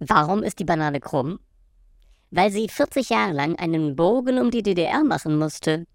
Warum ist die Banane krumm? Weil sie 40 Jahre lang einen Bogen um die DDR machen musste.